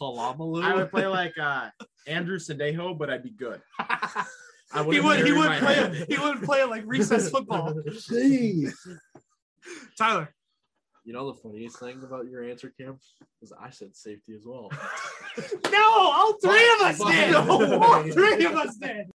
Polamalu. I would play like uh, Andrew Sendejo, but I'd be good. I He wouldn't. He would play. head. He would play like recess football. Jeez. Tyler. You know the funniest thing about your answer, Cam, is I said safety as well. No, all three of us But- did. No. All three of us did.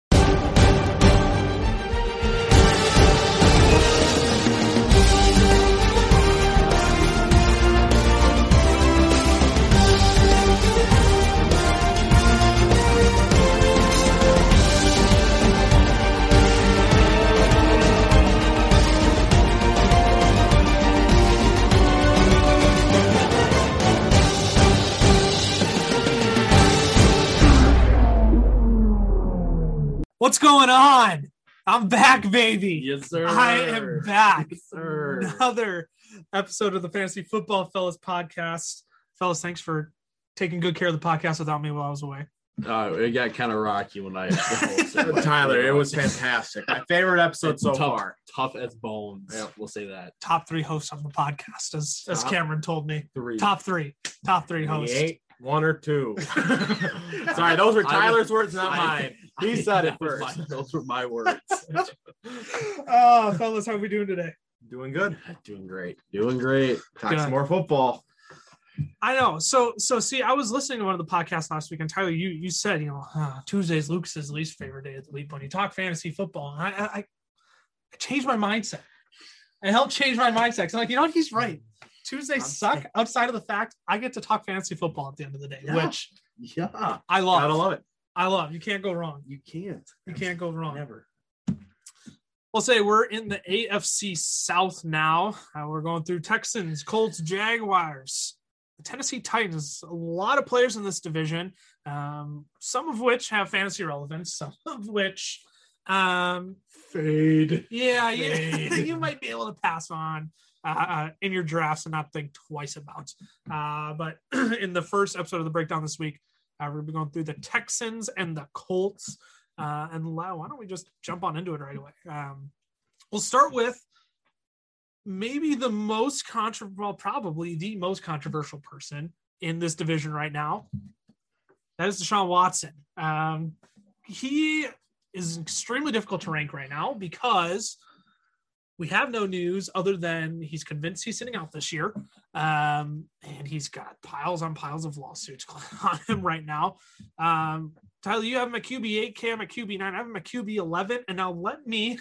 What's going on? I'm back, baby. yes, sir. I am back. Yes, sir. Another episode of the Fantasy Football Fellas podcast. Fellas, thanks for taking good care of the podcast without me while I was away. Uh, it got kind of rocky when I Tyler, it was fantastic. My favorite episode so tough, far. Tough as bones. Yep. We'll say that. Top three hosts on the podcast, as as Cameron told me. Three. Top three. Top three hosts. Eight, one or two. Sorry, those were Tyler's was- words, not I- mine. He said it first. my- those were my words. Oh, fellas, how are we doing today? Doing good. Doing great. Doing great. Talk Good. some more football. I know. So so see, I was listening to one of the podcasts last week, and Tyler, you you said, you know, uh, Tuesday's Lucas's least favorite day of the week when you talk fantasy football. And I I, I changed my mindset. It helped change my mindset. I'm like, you know what? He's right. Tuesdays suck outside of the fact I get to talk fantasy football at the end of the day, Yeah. which Yeah. I love. Gotta love it. I love. You can't go wrong. You can't. You can't go wrong. Never. We'll say we're in the AFC South now. Uh, we're going through Texans, Colts, Jaguars, the Tennessee Titans. A lot of players in this division, um, some of which have fantasy relevance, some of which, um, Fade. yeah, Fade. you might be able to pass on uh, uh, in your drafts and not think twice about. Uh, but in the first episode of the breakdown this week, uh, we're going through the Texans and the Colts. Uh, and Lau, why don't we just jump on into it right away? Um, we'll start with maybe the most controversial, well, probably the most controversial person in this division right now. That is Deshaun Watson. Um, he is extremely difficult to rank right now because we have no news other than he's convinced he's sitting out this year. Um, and he's got piles on piles of lawsuits on him right now. Um, Tyler, you have him at QB 8, Cam at QB 9, I have him at QB 11. And now let me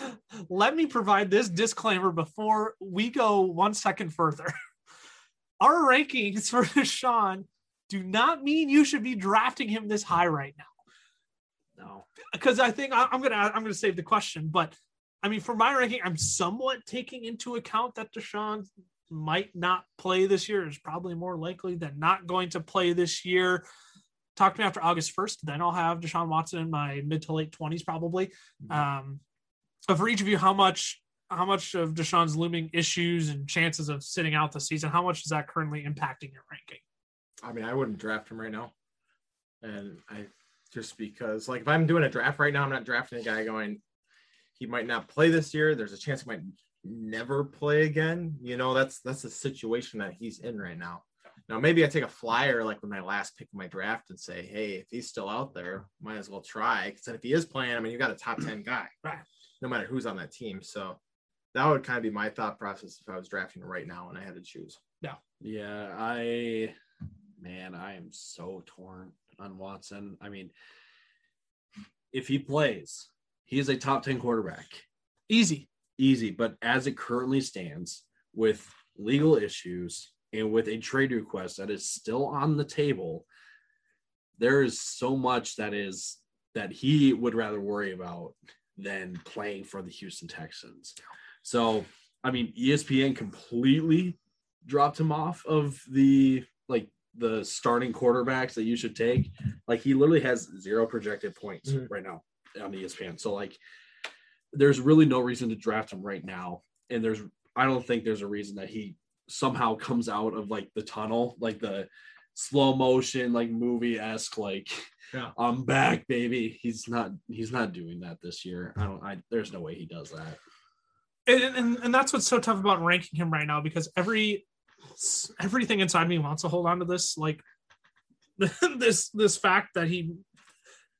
let me provide this disclaimer before we go one second further. Our rankings for Deshaun do not mean you should be drafting him this high right now No. because I think I- I'm gonna I'm gonna save the question, but I mean for my ranking, I'm somewhat taking into account that Deshaun might not play this year. Is probably more likely than not going to play this year. Talk to me after August first, then I'll have Deshaun Watson in my mid to late twenties probably. Um, but for each of you, how much how much of Deshaun's looming issues and chances of sitting out the season, how much is that currently impacting your ranking? I mean, I wouldn't draft him right now. And I just because, like, if I'm doing a draft right now, I'm not drafting a guy going, he might not play this year. There's a chance he might never play again. You know, that's that's the situation that he's in right now. Now, maybe I take a flyer like with my last pick of my draft and say, hey, if he's still out there, might as well try. Because if he is playing, I mean, you got a top 10 guy, Right. no matter who's on that team. So that would kind of be my thought process if I was drafting right now and I had to choose. Yeah. Yeah, I man, I am so torn on Watson. I mean, if he plays, he is a top 10 quarterback. Easy. Easy, but as it currently stands with legal issues and with a trade request that is still on the table, there is so much that is that he would rather worry about than playing for the Houston Texans. So, I mean, ESPN completely dropped him off of the like the starting quarterbacks that you should take. Like he literally has zero projected points Mhm. right now on ESPN. So like there's really no reason to draft him right now. And there's I don't think there's a reason that he somehow comes out of like the tunnel, like the slow motion, like movie esque, like Yeah. I'm back, baby. He's not he's not doing that this year. I don't I there's no way he does that. and, and and that's what's so tough about ranking him right now because every everything inside me wants to hold on to this, like this this fact that he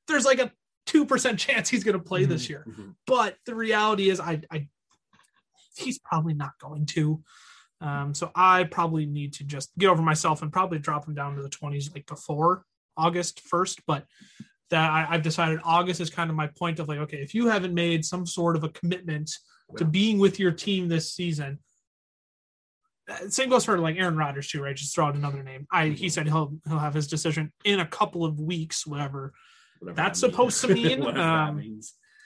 there's like a two percent chance he's going to play this year. Mhm. But the reality is, I, I he's probably not going to. Um, so I probably need to just get over myself and probably drop him down to the 20s like before August 1st. But that I, I've decided August is kind of my point of like, okay, if you haven't made some sort of a commitment to being with your team this season, uh, same goes for like Aaron Rodgers too, right? Just throw out another name. I he said he'll he'll have his decision in a couple of weeks, whatever. Whatever That's that supposed to mean, um.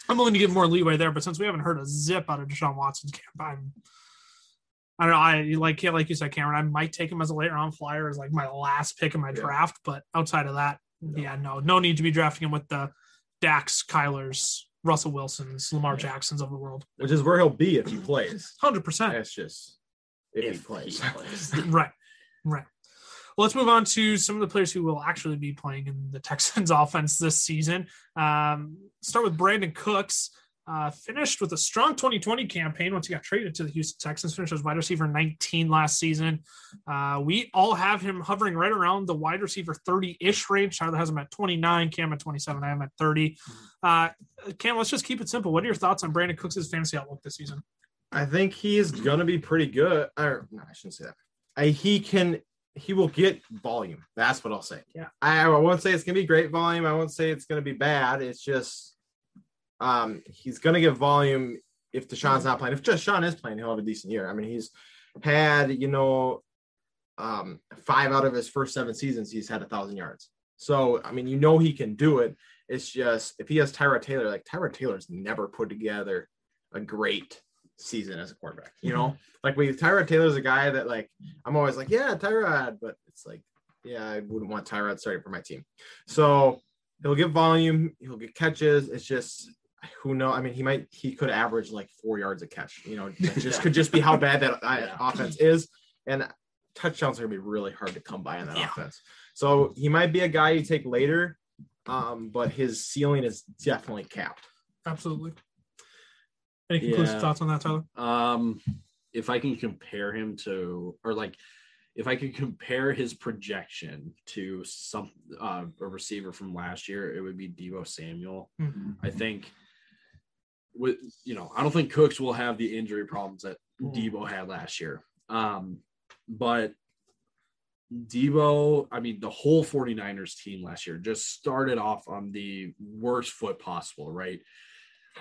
I'm willing to give more leeway there, but since we haven't heard a zip out of Deshaun Watson's camp, I'm I don't know. I like like you said, Cameron. I might take him as a late round flyer as like my last pick in my Yeah. draft, but outside of that, yeah, no, no need to be drafting him with the Dax, Kyler's, Russell Wilson's, Lamar Jacksons of the world. which is where he'll be if he plays. Hundred percent. That's just if, he plays. Right. Right. Well, let's move on to some of the players who will actually be playing in the Texans offense this season. Um, start with Brandin Cooks. Uh, finished with a strong 2020 campaign once he got traded to the Houston Texans. Finished as wide receiver 19 last season. Uh, we all have him hovering right around the wide receiver 30 ish range. Tyler has him at 29, Cam at 27, I am at 30. Uh, Cam, let's just keep it simple. What are your thoughts on Brandin Cooks' fantasy outlook this season? I think he is gonna be pretty good. Or no, I shouldn't say that. I, he can. He will get volume. That's what I'll say. Yeah. I, I won't say it's gonna be great volume. I won't say it's gonna be bad. It's just, um, he's gonna get volume if Deshaun's not playing. If just Deshaun is playing, he'll have a decent year. I mean, he's had you know, um, five out of his first seven seasons, he's had a thousand yards. So I mean, you know he can do it. It's just if he has Tyrod Taylor, like Tyrod Taylor's never put together a great season as a quarterback. You know, like we Tyrod Taylor's a guy that like I'm always like, yeah, Tyrod, but it's like, yeah, I wouldn't want Tyrod starting for my team. So he'll get volume, he'll get catches. It's just who know. I mean, he might he could average like four yards a catch. You know, just could just be how bad that uh, Yeah. offense is, and touchdowns are gonna be really hard to come by in that Yeah. offense. So he might be a guy you take later, um, but his ceiling is definitely capped. Absolutely. Any conclusive Yeah. thoughts on that, Tyler? Um, if I can compare him to, or like, if I could compare his projection to some uh, a receiver from last year, it would be Deebo Samuel. Mhm. I think with you know, I don't think Cooks will have the injury problems that Deebo had last year. Um, but Deebo, I mean, the whole 49ers team last year just started off on the worst foot possible, right?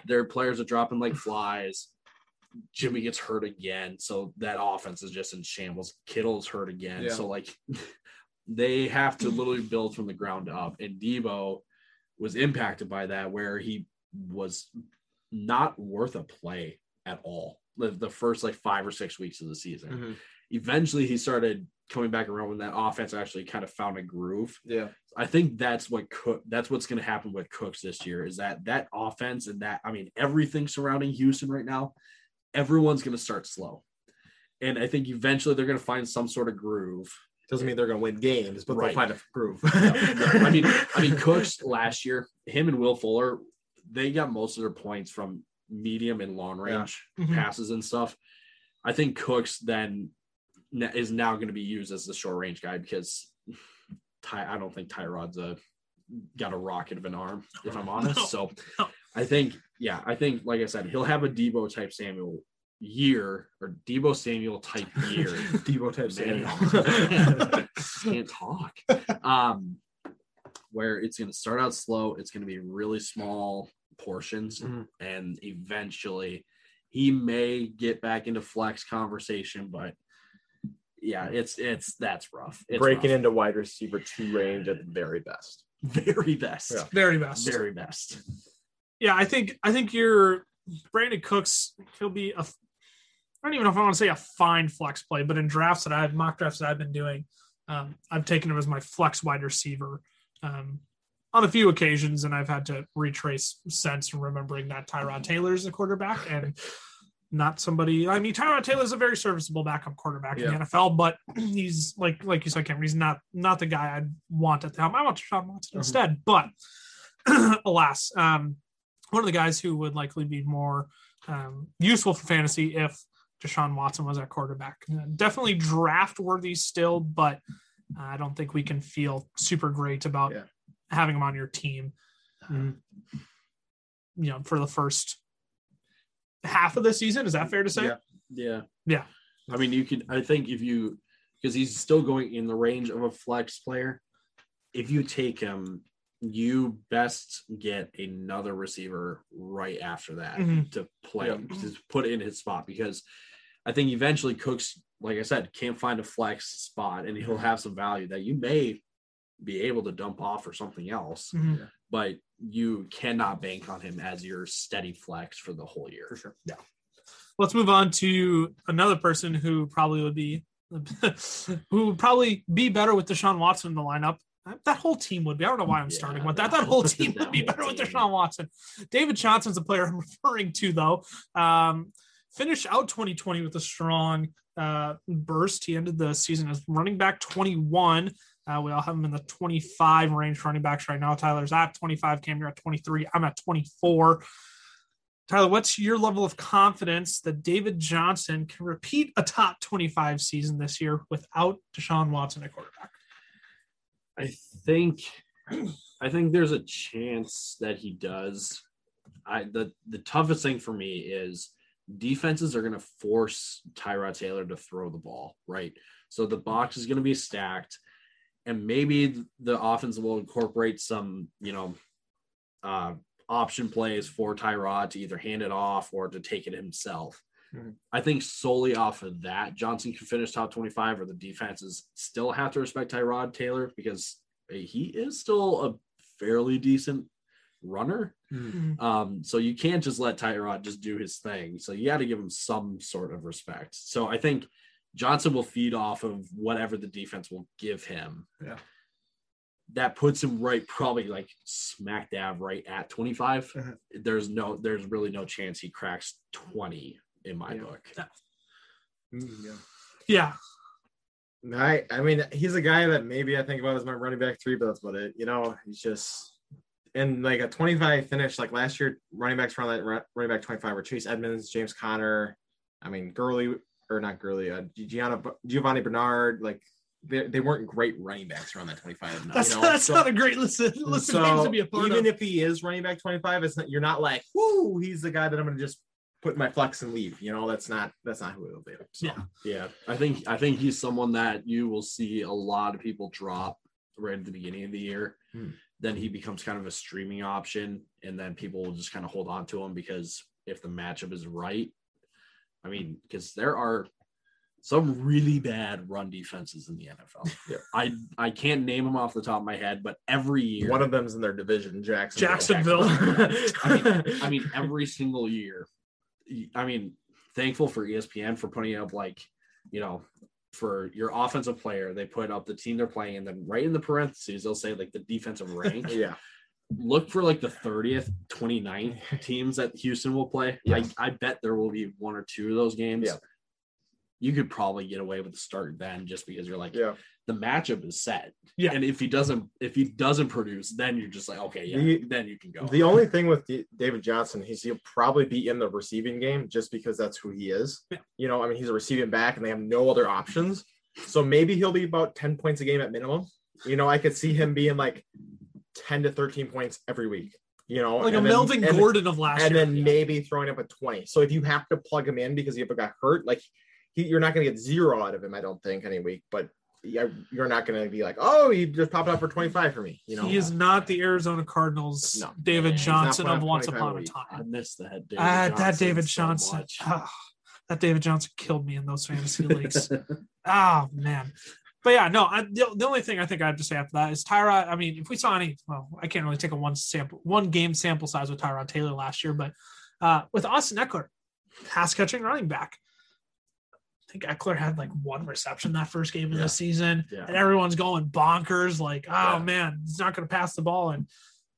Their players are dropping like flies. Jimmy gets hurt again. So that offense is just in shambles. Kittle's hurt again. Yeah. So, like, they have to literally build from the ground up. And Deebo was impacted by that, where he was not worth a play at all the, the first like five or six weeks of the season. Mm-hmm. Eventually, he started coming back around when that offense actually kind of found a groove. Yeah. I think that's what Cook. That's what's going to happen with Cooks this year. Is that that offense and that I mean everything surrounding Houston right now, everyone's going to start slow, and I think eventually they're going to find some sort of groove. Doesn't mean they're going to win games, but Right. they'll find a groove. I mean, I mean Cooks last year, him and Will Fuller, they got most of their points from medium and long range Mhm. passes and stuff. I think Cooks then ne- is now going to be used as the short range guy because Ty, I don't think Tyrod's a got a rocket of an arm, if I'm honest. No, so no. I think, yeah, I think, like I said, he'll have a Deebo type Samuel year or Deebo Samuel type year. Deebo type Samuel. Can't talk. Um, where it's going to start out slow, it's going to be really small portions, Mhm. and eventually he may get back into flex conversation, but yeah, it's it's that's rough. It's Breaking rough. into wide receiver two range at the very best. very best, Yeah. Very best. very best. yeah, I think I think you're Brandin Cooks. He'll be a. I don't even know if I want to say a fine flex play, but in drafts that I've mock drafts that I've been doing, um, I've taken him as my flex wide receiver um, on a few occasions, and I've had to retrace sense and remembering that Tyrod Taylor is the quarterback and not somebody. I mean, Tyrod Taylor is a very serviceable backup quarterback in the NFL, but he's like like you said, Cameron. He's not not the guy I'd want at the helm. I want Deshaun Watson Mhm. instead, but alas, um, one of the guys who would likely be more um, useful for fantasy if Deshaun Watson was at quarterback. Uh, definitely draft worthy still, but I don't think we can feel super great about Yeah. having him on your team. Mhm. You know, for the first half of the season, is that fair to say? Yeah. Yeah. Yeah. I mean, you can, I think if you, because he's still going in the range of a flex player, if you take him, you best get another receiver right after that Mhm. to play, Yeah. to put in his spot. Because I think eventually Cooks, like I said, can't find a flex spot and he'll have some value that you may be able to dump off or something else, Mhm. But you cannot bank on him as your steady flex for the whole year. For sure. Yeah. Let's move on to another person who probably would be who would probably be better with Deshaun Watson in the lineup. That whole team would be. I don't know why I'm Yeah, starting with that that. That whole team would be better with team. Deshaun Watson. David Johnson's a player I'm referring to, though. Um, finished out 2020 with a strong uh, burst. He ended the season as running back 21. Uh, we all have him in the 25 range running backs right now. Tyler's at 25, Cam, you're at 23. I'm at 24. Tyler, what's your level of confidence that David Johnson can repeat a top 25 season this year without Deshaun Watson at quarterback? I think I think there's a chance that he does. I the the toughest thing for me is defenses are going to force Tyrod Taylor to throw the ball, right? So the box is going to be stacked and maybe the offense will incorporate some, you know, uh option plays for Tyrod to either hand it off or to take it himself. Mhm. I think solely off of that, Johnson can finish top 25, or the defenses still have to respect Tyrod Taylor because he is still a fairly decent runner. Um, so you can't just let Tyrod just do his thing. So you got to give him some sort of respect. So I think Johnson will feed off of whatever the defense will give him. Yeah. That puts him right, probably like smack dab right at 25. Uh-huh. There's no, there's really no chance he cracks 20 in my Yeah. book. Mm, yeah. Yeah. I I mean he's a guy that maybe I think about as my running back three, but that's about it. You know, he's just and like a 25 finish like last year, running backs around that running back 25 were Chase Edmonds, James Conner, I mean Gurley or not Gurley, uh, Gianna, Giovanni Bernard, like they, they weren't great running backs around that 25. That's, you know? that's So- not a great list, list of so names to be a part even of. if he is running back 25, it's not you're not like, whoo, he's the guy that I'm gonna just put my flex and leave. You know, that's not that's not who it'll be. So, Yeah. Yeah, I think I think he's someone that you will see a lot of people drop right at the beginning of the year. Hmm. Then he becomes kind of a streaming option, and then people will just kind of hold on to him because if the matchup is right, I mean, because there are some really bad run defenses in the NFL. Yeah. I I can't name them off the top of my head, but every year, One of them's in their division, Jacksonville. Jacksonville. I mean, I mean, every single year. I mean, thankful for ESPN for putting up like, you know, for your offensive player, they put up the team they're playing, and then right in the parentheses, they'll say like the defensive rank. yeah. Look for like the 30th, 29th teams that Houston will play. Yeah. I, I bet there will be one or two of those games. Yeah. You could probably get away with the start then just because you're like Yeah. the matchup is set. Yeah. And if he doesn't if he doesn't produce, then you're just like, okay, yeah, The- then you can go. The only thing with D- David Johnson, he's he'll probably be in the receiving game just because that's who he is. Yeah. You know, I mean, he's a receiving back and they have no other options. So maybe he'll be about 10 points a game at minimum. You know, I could see him being like 10 to 13 points every week. You know, like a and then- Melvin and- Gordon of last and year. And then maybe throwing up a 20. So if you have to plug him in because you ever got hurt, like he, you're not going to get zero out of him, I don't think, any week. But yeah, you're not going to be like, oh, he just popped up for 25 for me. You know, he is not the Arizona Cardinals No. David He's Johnson of once upon a a time. I miss that. David Ah, that David so Johnson. much. Ah, that David Johnson killed me in those fantasy leagues. Oh man. But yeah, no. I, the, the only thing I think I have to say after that is Tyrod. I mean, if we saw any, well, I can't really take a one sample, one game sample size with Tyrod Taylor last year, but uh, with Austin Ekeler, pass catching running back. I think Ekeler had like one reception that first game of Yeah. the season, Yeah. and everyone's going bonkers, like, oh Yeah. man, he's not going to pass the ball. And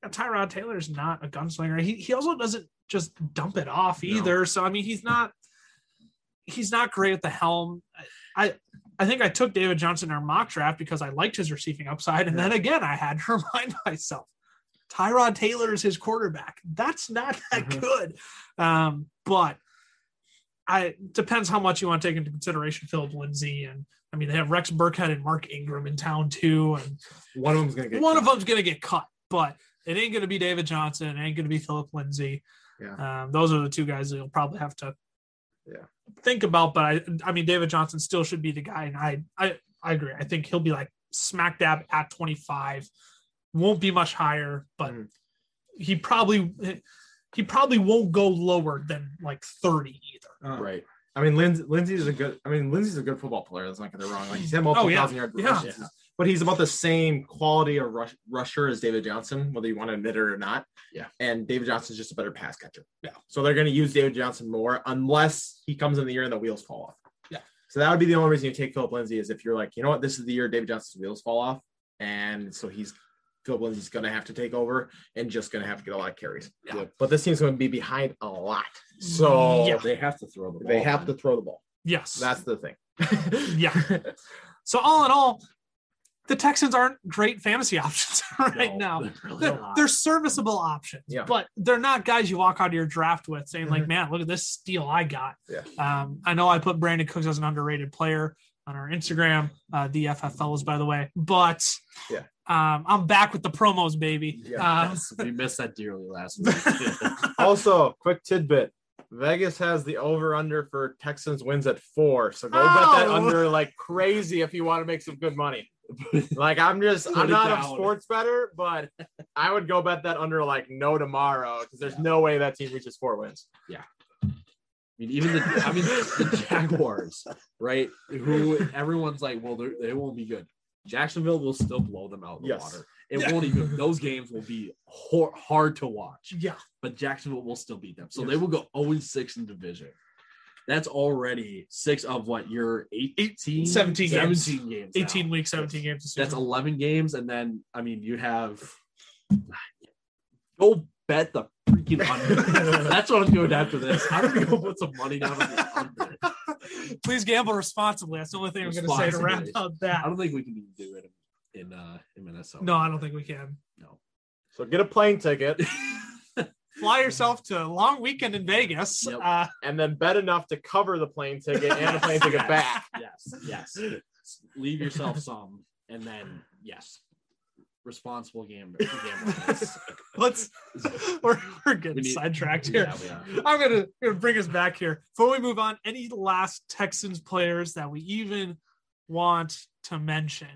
you know, Tyrod Taylor is not a gunslinger. He he also doesn't just dump it off No. either. So I mean, he's not he's not great at the helm. I I think I took David Johnson in our mock draft because I liked his receiving upside, and then again I had to remind myself, Tyrod Taylor is his quarterback. That's not that Mhm. good. Um, but I depends how much you want to take into consideration Philip Lindsay and I mean they have Rex Burkhead and Mark Ingram in town too, and One of them's gonna get one of them's gonna get cut, but it ain't gonna be David Johnson, it ain't gonna be Philip Lindsay. Yeah. Um, those are the two guys that you'll probably have to Yeah. think about. But I I mean David Johnson still should be the guy, and I I I agree. I think he'll be like smack dab at 25. Won't be much higher, but Mhm. he probably he probably won't go lower than like 30 either. Uh, Right. I mean, Lindsey Lindsay, Lindsay's a good. I mean, Lindsay's a good football player. Let's not get it wrong. Like he's had multiple Oh, yeah. thousand yard Yeah. Rushes, but he's about the same quality of rush, rusher as David Johnson, whether you want to admit it or not. Yeah. And David Johnson's just a better pass catcher. Yeah. So they're going to use David Johnson more unless he comes in the year and the wheels fall off. Yeah. So that would be the only reason you take Philip Lindsay is if you're like, you know what, this is the year David Johnson's wheels fall off, and so he's Philip Lindsay's going to have to take over and just going to have to get a lot of carries. Yeah. But this team's going to be behind a lot, so Yeah. They have to throw the ball. they have to throw the ball. Yes. That's the thing. Yeah. so all in all, the Texans aren't great fantasy options right No, now. they're really They're, they're serviceable options, Yeah. but they're not guys you walk out of your draft with saying like, "Man, look at this steal I got." Yeah. Um, I know I put Brandin Cooks as an underrated player on our Instagram, uh, the FF fellows, by the way, but Yeah. um, I'm back with the promos, baby. Yeah. Um, Yes, we missed that dearly last week. also, quick tidbit. Vegas has the over under for Texans wins at four. So go bet that Oh. under like crazy if you want to make some good money. Like I'm just I'm not a sports better, but I would go bet that under like no tomorrow because there's no way that team reaches four wins. Yeah. I mean, even the I mean the Jaguars, right? Who everyone's like, well, they won't be good. Jacksonville will still blow them out of the Yes. water. It Yeah. won't even. Those games will be hor- hard to watch, yeah, but Jacksonville will still beat them. So Yes. they will go 0 6 in division. That's already six of what your 18, 17 games. 17 games. now. 18 weeks, 17 games. a That's 11 games, and then I mean you have go bet the freaking under. That's what I'm doing after this. I'm gonna go put some money down on the under. Please gamble responsibly. That's the only thing I'm going to say to wrap Responsibly. up that. I don't think we can even do it in in, uh, in Minnesota. No, I don't think we can. no. So get a plane ticket Fly yourself to a long weekend in Vegas. Yep. Uh, and then bet enough to cover the plane ticket and the plane ticket back. Yes, yes. Leave yourself some, and then yes, responsible gambler. let's we're, we're getting We need- sidetracked here. Yeah, we are. I'm gonna, gonna bring us back here. Before we move on, any last Texans players that we even want to mention?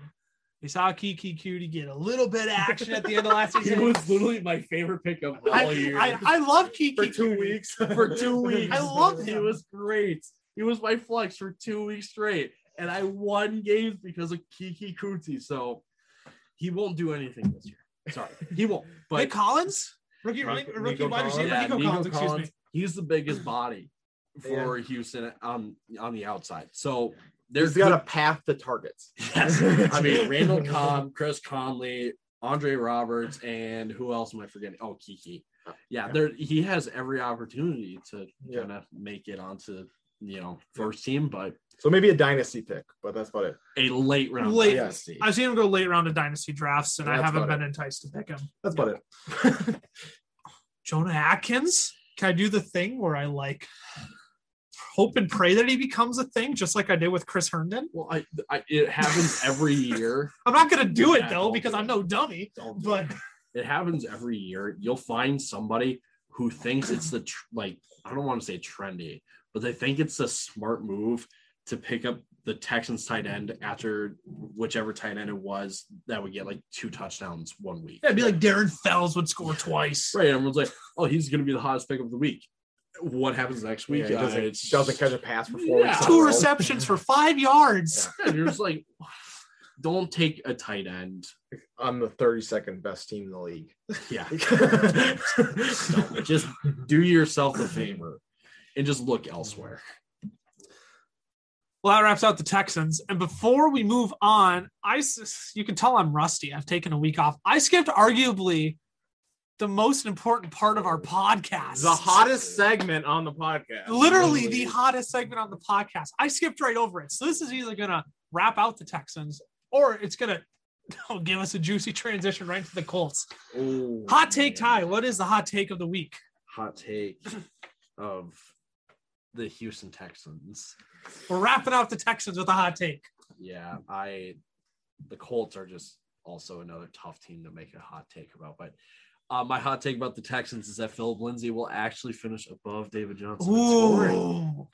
We saw Keke Coutee get a little bit of action at the end of last He season. was literally my favorite pickup all I, year. I, I love Keke For two Coutee. weeks. for two weeks. I loved him. He was great. He was my flex for two weeks straight, and I won games because of Keke Coutee. So he won't do anything this year. Sorry, he won't. But Nick Collins, rookie, Nico- rookie, rookie Nico wide receiver, Collins. Nico, Collins, excuse me. He's the biggest body for Houston on on the outside. So there's He's got a path to targets. Yes. I mean, Randall Cobb, Chris Conley, Andre Roberts, and who else am I forgetting? Oh, Keke. Yeah, Yeah. there he has every opportunity to Yeah. kind of make it onto you know first team, but So maybe a dynasty pick, but that's about it. a late round Late- dynasty. I've seen him go late round of dynasty drafts, and I haven't about been enticed to pick him. That's about it. Jordan Akins. Can I do the thing where I like hope and pray that he becomes a thing, just like I did with Chris Herndon? Well, I, I it happens every year. I'm not gonna do it though because do I'm it. no dummy. Don't But it. it happens every year. You'll find somebody who thinks it's the tr- like I don't want to say trendy, but they think it's a smart move to pick up the Texans tight end after whichever tight end it was that would get like two touchdowns one week. it'd be like Darren Fells would score twice. Right. Everyone's like, oh, he's going to be the hottest pick of the week. What happens next week? Yeah, Uh, doesn't, it's- doesn't catch a pass for four Yeah. weeks. Two receptions for five yards. And you're just like, don't take a tight end. on the 32nd best team in the league. Yeah. Don't. Just do yourself a favor and just look elsewhere. Well, that wraps out the Texans. And before we move on, I you can tell I'm rusty. I've taken a week off. I skipped arguably the most important part of our podcast. the hottest segment on the podcast. literally Literally. the hottest segment on the podcast. I skipped right over it. So this is either gonna wrap out the Texans or it's gonna oh, give us a juicy transition right into the Colts. Oh, Hot take, Ty. What is the hot take of the week? Hot take of the Houston Texans. We're wrapping out the Texans with a hot take. Yeah, I the Colts are just also another tough team to make a hot take about. But uh, my hot take about the Texans is that Philip Lindsay will actually finish above David Johnson. in scoring. Ooh.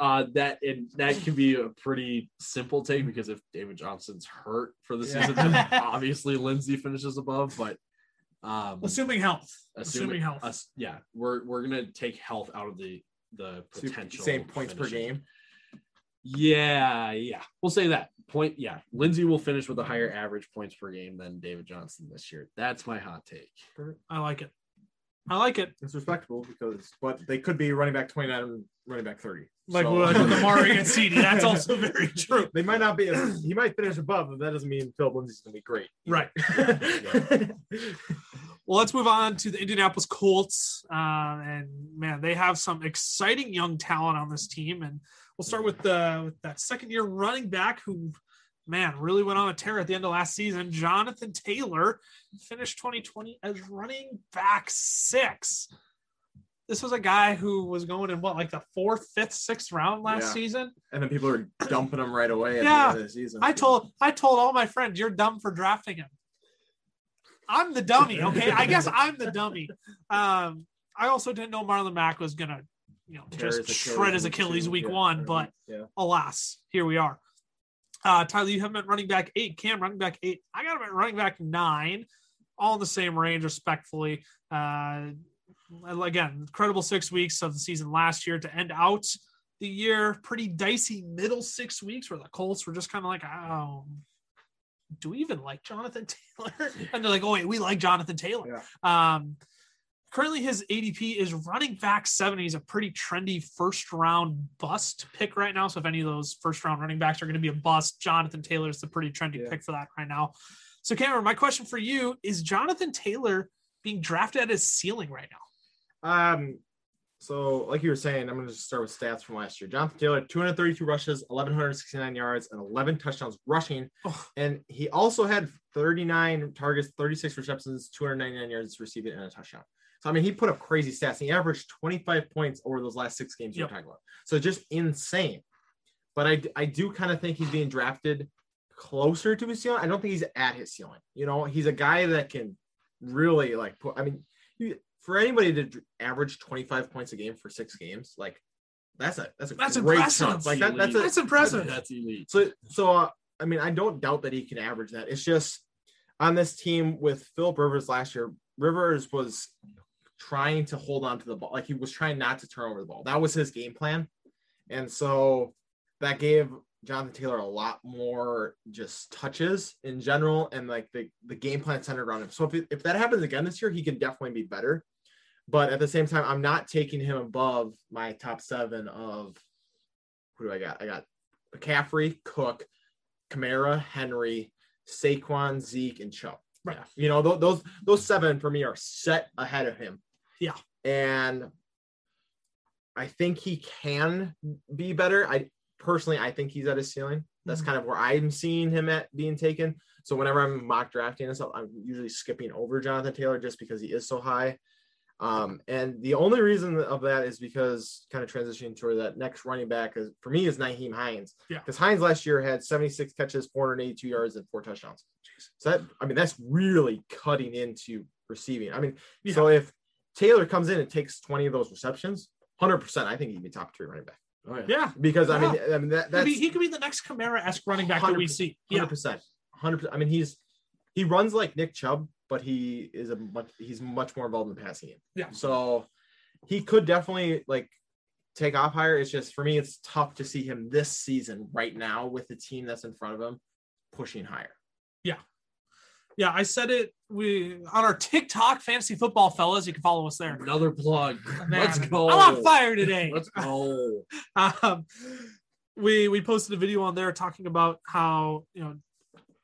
Uh, that and that can be a pretty simple take because if David Johnson's hurt for the Yeah. season, then obviously Lindsay finishes above. But um, Assuming health. assuming, assuming health. us- yeah, we're we're gonna take health out of the the potential Same points per game. Yeah, yeah. We'll say that. Point yeah. Lindsay will finish with a higher average points per game than David Johnson this year. That's my hot take. I like it. I like it. It's respectable because, but they could be running back 29 and running back 30. Like So- like with Amari and CeeDee. That's also very true. They might not be. He might finish above, but that doesn't mean Philip Lindsay's gonna be great. Right. Yeah. Well, let's move on to the Indianapolis Colts. Uh, and man, they have some exciting young talent on this team. And we'll start with the with that second year running back who, man, really went on a tear at the end of last season. Jonathan Taylor finished 2020 as running back six. This was a guy who was going in what, like the fourth, fifth, sixth round last Yeah. season. and then people are dumping him right away at Yeah. the end of the season. I told I told all my friends, you're dumb for drafting him. I'm the dummy, okay? I guess I'm the dummy. Um, I also didn't know Marlon Mack was gonna, you know, Tear just shred his Achilles week Yeah. one, but yeah, alas, here we are. Uh, Tyler, you have him at running back eight. Cam, running back eight. I got him at running back nine, all in the same range, respectfully. Uh, again, incredible six weeks of the season last year to end out the year. Pretty dicey middle six weeks where the Colts were just kind of like, oh, do we even like Jonathan Taylor? And they're like, oh, wait, we like Jonathan Taylor. Um, currently his ADP is running back seven. He's a pretty trendy first round bust pick right now. So if any of those first round running backs are going to be a bust, Jonathan Taylor is the pretty trendy Yeah. pick for that right now. So Cameron, my question for you is Jonathan Taylor being drafted at his ceiling right now? Um, so like you were saying, I'm going to just start with stats from last year. Jonathan Taylor, 232 rushes, 1169 yards, and 11 touchdowns rushing. Oh. And he also had 39 targets, 36 receptions, 299 yards receiving, and a touchdown. So I mean, he put up crazy stats. He averaged 25 points over those last six games you're talking about. So just insane. But I, I do kind of think he's being drafted closer to his ceiling. I don't think he's at his ceiling. You know, he's a guy that can really like put. I mean, you, for anybody to average 25 points a game for six games, like that's a that's a That's great impressive. chunk. Like that, that's a, That's impressive. That's elite. so so. Uh, I mean, I don't doubt that he can average that. It's just on this team with Philip Rivers last year. Rivers was trying to hold on to the ball, like he was trying not to turn over the ball. That was his game plan, and so that gave Jonathan Taylor a lot more just touches in general, and like the the game plan centered around him. So if it, if that happens again this year, he can definitely be better. But at the same time, I'm not taking him above my top seven of who do I got? I got McCaffrey, Cook, Kamara, Henry, Saquon, Zeke, and Chubb. Right. You know, th- those those seven for me are set ahead of him. Yeah. And I think he can be better. I personally I think he's at his ceiling. That's Mhm. kind of where I'm seeing him at being taken. So whenever I'm mock drafting and stuff, I'm usually skipping over Jonathan Taylor just because he is so high. Um, and the only reason of that is because kind of transitioning toward that next running back is for me is Nyheim Hines. Yeah. Because Hines last year had 76 catches, 482 yards, and four touchdowns. So that I mean that's really cutting into receiving. I mean, so if Taylor comes in and takes 20 of those receptions, 100%, I think he'd be top three running back. Oh, yeah. Yeah. Because I mean, I mean that Could that's be- he could be the next Kamara esque running back that we 100%. see. 100%. hundred percent. I mean, he's he runs like Nick Chubb, but he is a much he's much more involved in the passing game. Yeah. So he could definitely like take off higher. It's just for me, it's tough to see him this season right now with the team that's in front of him pushing higher. Yeah. Yeah, I said it we on our TikTok fantasy football fellas. You can follow us there. Another plug. Man, Let's go. I'm on fire today. Let's go. um, we we posted a video on there talking about how you know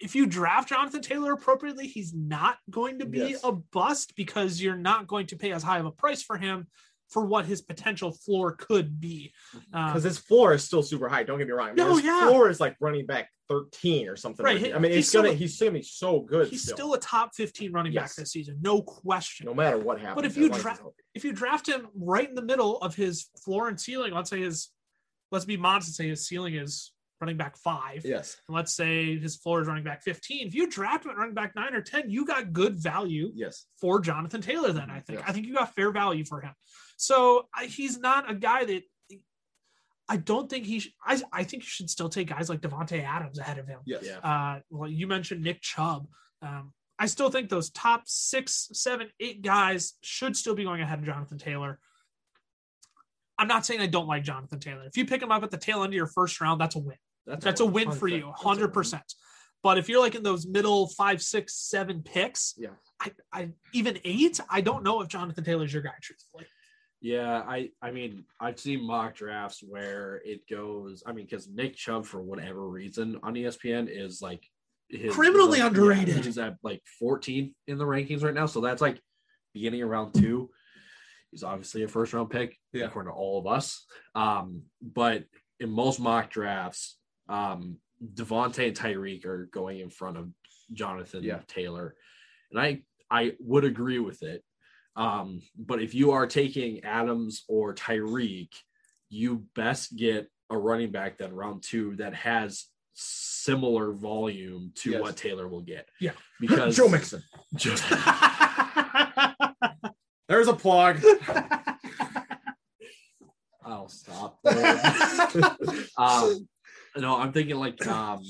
if you draft Jonathan Taylor appropriately, he's not going to be Yes. a bust because you're not going to pay as high of a price for him for what his potential floor could be. Um, because his floor is still super high. Don't get me wrong. I mean, No, his yeah. floor is like running back 13 or something. Right, like I mean, he's gonna a- he's gonna be so good. he's still, still a top 15 running back this season, no question. no matter what happens. But if you as long as dra- he's healthy. if you draft him right in the middle of his floor and ceiling, let's say his, let's be modest and say his ceiling is running back five. yes, And let's say his floor is running back 15. If you draft him at running back nine or 10, you got good value yes, for Jonathan Taylor, then I think. Yes. I think you got fair value for him. So I, he's not a guy that I don't think he, sh- I, I think you should still take guys like Davante Adams ahead of him. yes. Yeah. Uh, well, you mentioned Nick Chubb. Um, I still think those top six, seven, eight guys should still be going ahead of Jonathan Taylor. I'm not saying I don't like Jonathan Taylor. If you pick him up at the tail end of your first round, that's a win. That's a win for you, 100%. But if you're like in those middle five, six, seven picks, Yeah. I, I even eight, I don't know if Jonathan Taylor's your guy. Truthfully, Yeah, I I mean I've seen mock drafts where it goes. I mean, because Nick Chubb for whatever reason on ESPN is like his, Criminally yeah, underrated. he's at like 14 in the rankings right now, so that's like beginning around two. He's obviously a first round pick, Yeah. according to all of us. Um, but in most mock drafts, um, Davante and Tyreek are going in front of Jonathan Yeah. Taylor, and I I would agree with it. Um, but if you are taking Adams or Tyreek, you best get a running back then round two that has similar volume to Yes. what Taylor will get. Yeah. Because Joe Mixon. Joe- There's a plug. I'll stop. um, no, I'm thinking like um,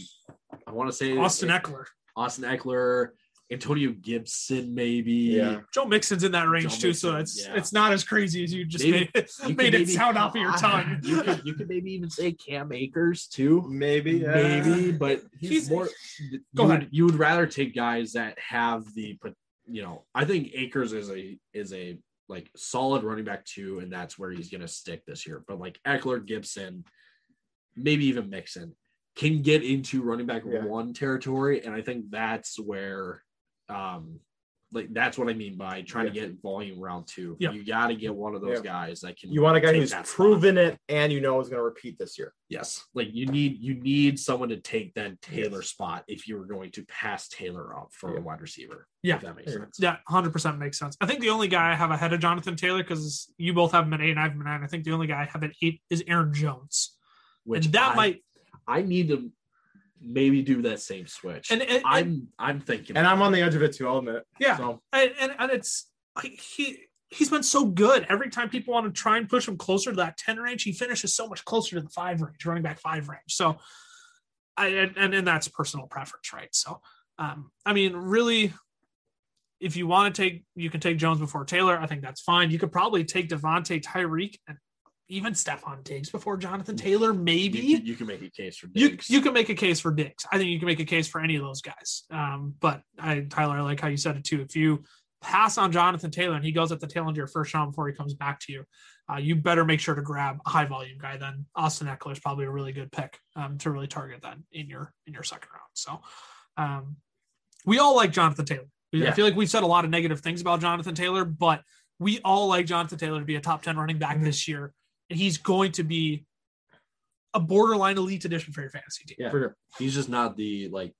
I want to say Austin Ekeler, Austin Ekeler, Antonio Gibson, maybe. Yeah. Joe Mixon's in that range Joe too, so it's yeah. it's not as crazy as you just Maybe- made it, You made it maybe- sound off of your tongue. You could, you could maybe even say Cam Akers too. Maybe, yeah. maybe, but He's- he's more. Go you would- ahead. You would rather take guys that have the, you know, I think Akers is a is a like solid running back too, and that's where he's gonna stick this year. But like Ekeler, Gibson, maybe even Mixon can get into running back Yeah. one territory, and I think that's where, um, like that's what I mean by trying to get volume round two. Yeah. You got to get one of those Yeah. guys that can. You want a guy take who's that spot. proven it and you know is going to repeat this year. Yes, like you need you need someone to take that Taylor spot if you were going to pass Taylor up for Yeah. a wide receiver. Yeah. if that makes Yeah. sense. Yeah, hundred percent makes sense. I think the only guy I have ahead of Jonathan Taylor because you both have him at eight and I have him at nine. I think the only guy I have at eight is Aaron Jones, Which and that I, might I need to maybe do that same switch. and, and, and I'm I'm thinking, And I'm on the edge of it too, I'll admit. yeah, So and, and and it's like he he's been so good. Every time people want to try and push him closer to that ten range, he finishes so much closer to the five range, running back five range. So, I and and, and that's personal preference, right? So, um, I mean, really. If you want to take, you can take Jones before Taylor. I think that's fine. You could probably take Davante, Tyreek, and even Stefon Diggs before Jonathan Taylor. Maybe you, can- you can make a case for you Diggs. you can make a case for Diggs. I think you can make a case for any of those guys. Um, but I Tyler, I like how you said it too. If you pass on Jonathan Taylor and he goes at the tail end of your first round before he comes back to you, uh, you better make sure to grab a high volume guy. Then Austin Ekeler is probably a really good pick um, to really target then in your in your second round. So um, we all like Jonathan Taylor. I feel like we've said a lot of negative things about Jonathan Taylor, but we all like Jonathan Taylor to be a top 10 running back this year. And he's going to be a borderline elite addition for your fantasy team. Yeah. for sure. he's just not the like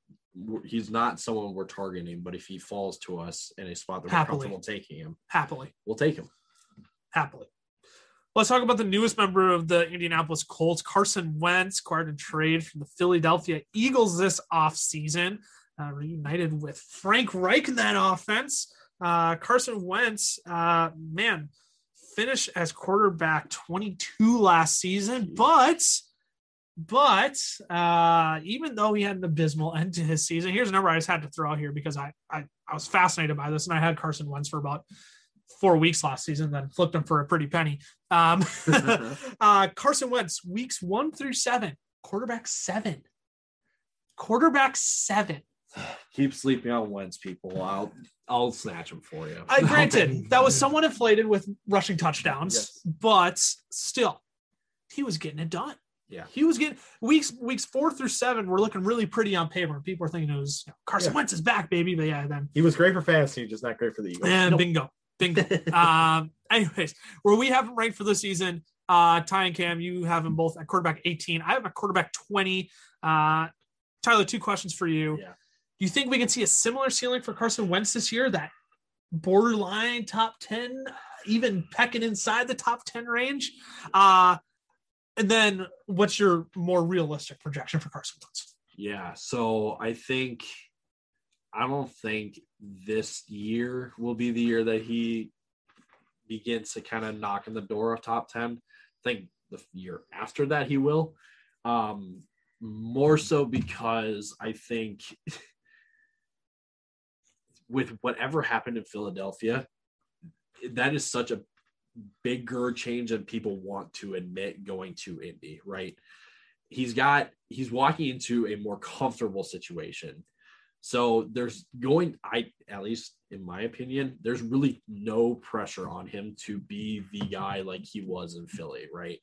he's not someone we're targeting. But if he falls to us in a spot that we're comfortable taking him, Happily. we'll take him. happily. Let's talk about the newest member of the Indianapolis Colts, Carson Wentz, acquired in trade from the Philadelphia Eagles this offseason, uh, reunited with Frank Reich in that offense. Uh, Carson Wentz, uh, man, finished as quarterback 22 last season, but but uh, even though he had an abysmal end to his season, here's a number I just had to throw out here because I, I I was fascinated by this, and I had Carson Wentz for about four weeks last season, then flipped him for a pretty penny. Um, uh, Carson Wentz, weeks one through seven, quarterback seven, quarterback seven. Keep sleeping on Wentz, people. I'll I'll snatch him for you. I granted that was somewhat inflated with rushing touchdowns, Yes. but still, he was getting it done. Yeah. He was getting weeks weeks four through seven were looking really pretty on paper. People were thinking it was you know, Carson Yeah. Wentz is back, baby. But yeah, then He was great for fantasy, just not great for the Eagles. and Nope. bingo, Think. um. Anyways, where we have him ranked for this season, uh, Ty and Cam, you have them both at quarterback 18. I have a quarterback 20. Uh, Tyler, two questions for you. Yeah. Do you think we can see a similar ceiling for Carson Wentz this year? That borderline top 10, even pecking inside the top 10 range? Uh, and then what's your more realistic projection for Carson Wentz? Yeah. So I think I don't think this year will be the year that he begins to kind of knock on the door of top 10. I think the year after that he will. Um more so because I think with whatever happened in Philadelphia, that is such a bigger change than people want to admit going to Indy, right? He's got he's walking into a more comfortable situation. So there's going I at least in my opinion, there's really no pressure on him to be the guy like he was in Philly, right?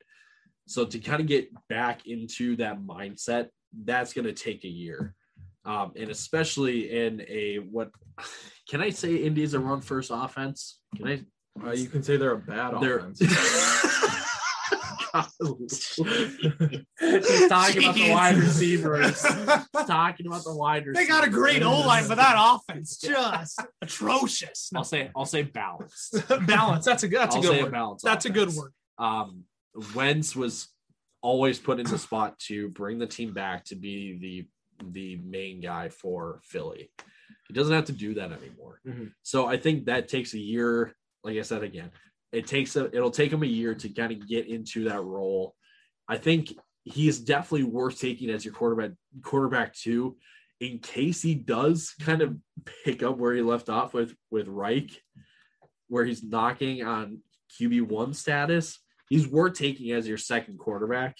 So to kind of get back into that mindset, that's going to take a year. Um, and especially in a what can I say Indy's a run first offense? Can I Uh, you can say they're a bad They're- offense. He's talking about the wide receivers. He's talking about the wide receivers. They got a great O line, but that offense just atrocious. I'll say I'll say balanced. balance. That's a good. That's a I'll good say word. balanced. That's a good offense. word. Um, Wentz was always put in the spot to bring the team back to be the the main guy for Philly. He doesn't have to do that anymore. Mhm. So I think that takes a year. Like I said again, it takes a it'll take him a year to kind of get into that role. I think he is definitely worth taking as your quarterback quarterback too, in case he does kind of pick up where he left off with with Reich, where he's knocking on QB one status. He's worth taking as your second quarterback,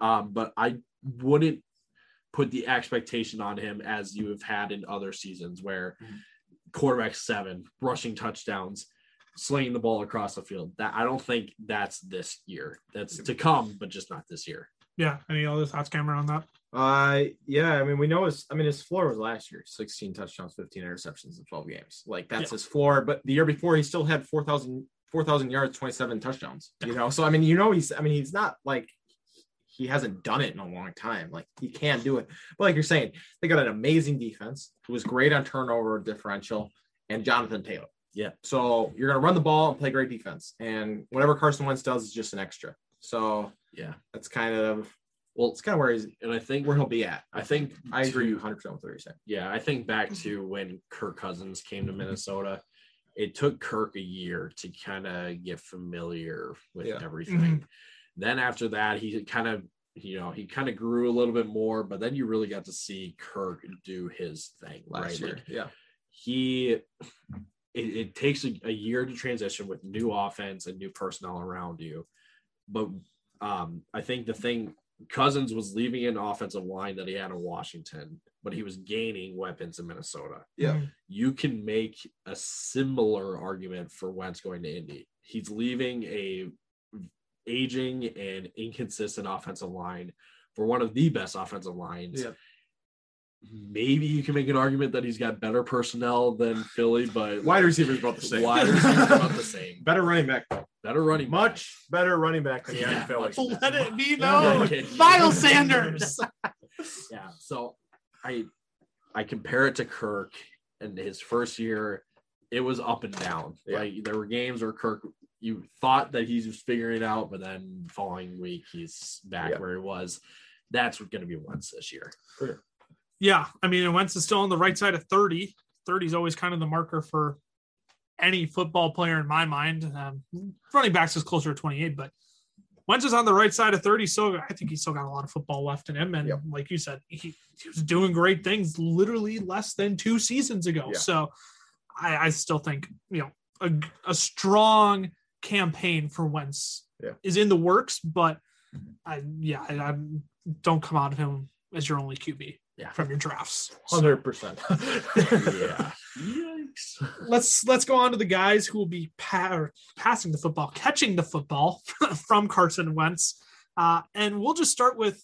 um, but I wouldn't put the expectation on him as you have had in other seasons where quarterback seven rushing touchdowns slinging the ball across the field that i don't think that's this year that's to come but just not this year Yeah. Any other thoughts, Cameron, on that? Uh, yeah. I mean, we know his. I mean, his floor was last year: 16 touchdowns, 15 interceptions in 12 games. Like that's Yeah. his floor. But the year before, he still had 4,000 4,000 yards, 27 touchdowns. You know, so I mean, you know, he's. I mean, he's not like he hasn't done it in a long time. Like he can do it. But like you're saying, they got an amazing defense. Who was great on turnover differential, and Jonathan Taylor. Yeah. So you're gonna run the ball and play great defense, and whatever Carson Wentz does is just an extra. So yeah that's kind of well it's kind of where he's and i think where he'll be at. i think I agree to- 100 percent with what you're saying. yeah i think back to when kirk cousins came to minnesota it took kirk a year to kind of get familiar with Yeah. everything mm-hmm. Then after that he kind of you know he kind of grew a little bit more but then you really got to see kirk do his thing Last right year, Like, yeah, he it, it takes a, a year to transition with new offense and new personnel around you but um i think the thing cousins was leaving an offensive line that he had in washington but he was gaining weapons in minnesota Yeah. Mhm. you can make a similar argument for Wentz going to Indy. He's leaving a aging and inconsistent offensive line for one of the best offensive lines. Yep. Maybe you can make an argument that he's got better personnel than Philly, but wide receivers about the same. wide receivers about the same. better running back, Better running back. much better running back than he had Yeah, Philly. Let it be known. Miles Sanders. yeah so i i compare it to kirk and his first year it was up and down Yeah. like there were games where kirk you thought that he was figuring it out but then following week he's back Yeah. where he was that's going to be once this year Yeah, I mean, and Wentz is still on the right side of 30. 30 is always kind of the marker for any football player in my mind. Um, running backs is closer to 28, but Wentz is on the right side of 30. So I think he's still got a lot of football left in him. And Yep. like you said, he, he was doing great things literally less than two seasons ago. Yeah. So I, I still think, you know, a, a strong campaign for Wentz Yeah. is in the works, but I, yeah, I, I don't come out of him as your only QB Yeah. from your drafts. Hundred percent. yeah yikes let's let's go on to the guys who will be pa- or passing the football, catching the football from Carson Wentz, uh, and we'll just start with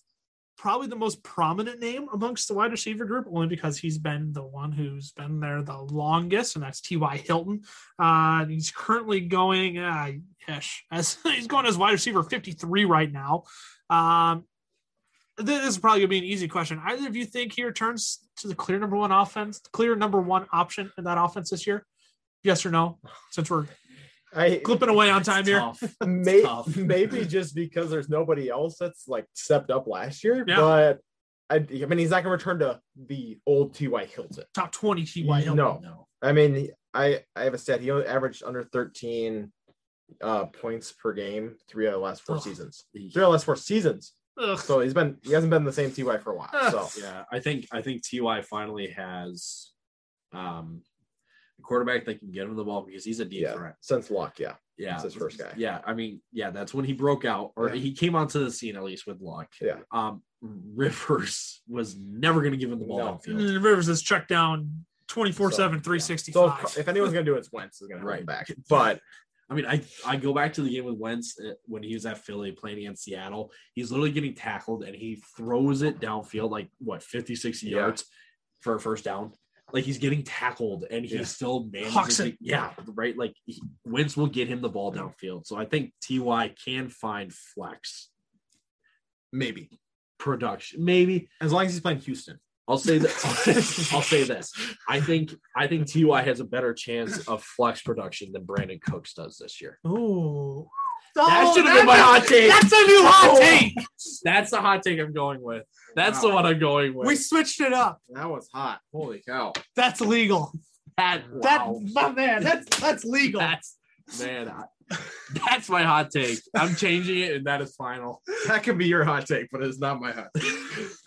probably the most prominent name amongst the wide receiver group, only because he's been the one who's been there the longest, and that's T.Y. Hilton. Uh, he's currently going, uh, ish, as he's going as wide receiver 53 right now. Um, this is probably gonna be an easy question. Either of you think he returns to the clear number one offense, clear number one option in that offense this year? Yes or no? Since we're I clipping away on It's time here. may, maybe just because there's nobody else that's like stepped up last year, Yeah. but I, I mean he's not gonna return to the old T.Y. Hilton. Top 20 T.Y. Hilton. No. No. I mean, I I have a stat. He only averaged under 13 uh points per game three out of the last four Ugh. seasons. Three out of the last four seasons. Ugh. So he's been he hasn't been the same Ty for a while. So Yeah, I think I think Ty finally has um a quarterback that can get him the ball because he's a deep yeah, threat. since luck, yeah, Yeah, That's his first guy. Yeah, I mean, yeah, that's when he broke out, or Yeah. he came onto the scene at least with luck. Yeah. Um, Rivers was never going to give him the ball No. downfield. Mm, Rivers is checked down 24 7, So 365. if, if anyone's gonna do it, it's Wentz is gonna hold Right. back. But I mean, I I go back to the game with Wentz uh, when he was at Philly playing against Seattle. He's literally getting tackled and he throws it downfield like what 50, 60 Yeah. yards for a first down. Like he's getting tackled and he Yeah. still manages. To- yeah, right. Like he, Wentz will get him the ball downfield. So I think Ty can find flex maybe production. Maybe as long as he's playing Houston. I'll say that. I'll say this. I think I think Ty has a better chance of flex production than Brandin Cooks does this year. Ooh. That should have been my hot take. That's a new hot Oh. take. That's the hot take I'm going with. That's the one I'm going with. We switched it up. That was hot. Holy cow! That's legal. that, That wow. my man, that's that's legal. that's man. I- that's my hot take. I'm changing it, and that is final. That could be your hot take, but it's not my hot.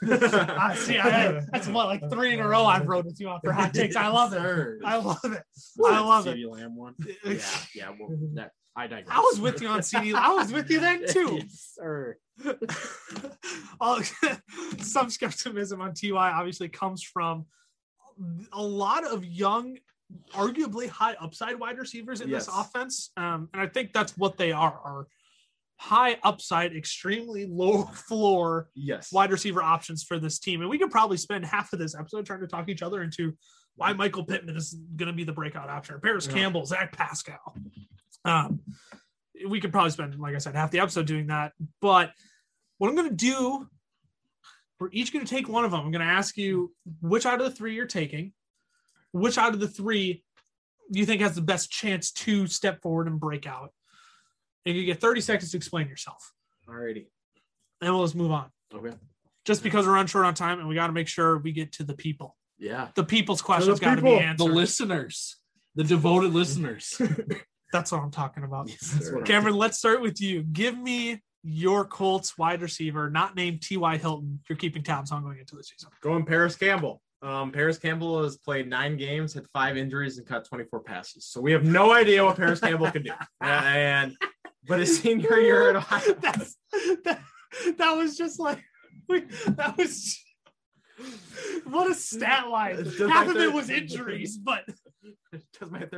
I see. I, that's what like three in a row I've wrote with you on for hot takes. I love it. I love it. I love it. CeeDee Lamb one. Yeah, yeah. Well, that I digress. I was with you on CeeDee. I was with you then too. Yes, sir. All- some skepticism on Ty obviously comes from a lot of young, arguably high upside wide receivers in this offense, um, and I think that's what they are: are high upside, extremely low floor Yes. wide receiver options for this team. And we could probably spend half of this episode trying to talk each other into why Michael Pittman is going to be the breakout option, or Parris Yeah. Campbell, Zach Pascal. Um, we could probably spend, like I said, half the episode doing that. But what I'm going to do, we're each going to take one of them. I'm going to ask you which out of the three you're taking, which out of the three you think has the best chance to step forward and break out. And you get 30 seconds to explain yourself. Alrighty. And we'll just move on Okay. just because we're run short on time and we got to make sure we get to the people. Yeah. The people's questions got to be people. The listeners, the devoted listeners. That's what I'm talking about. That's Cameron, let's start with you. Give me your Colts wide receiver, not named T.Y. Hilton. You're keeping tabs on going into the season. Going Parris Campbell. Um, Parris Campbell has played nine games, had five injuries, and caught 24 passes. So we have no idea what Parris Campbell can do. And but his senior year at Ohio, That's that, that was just like we, that was what a stat line. Half of it was injuries, but does my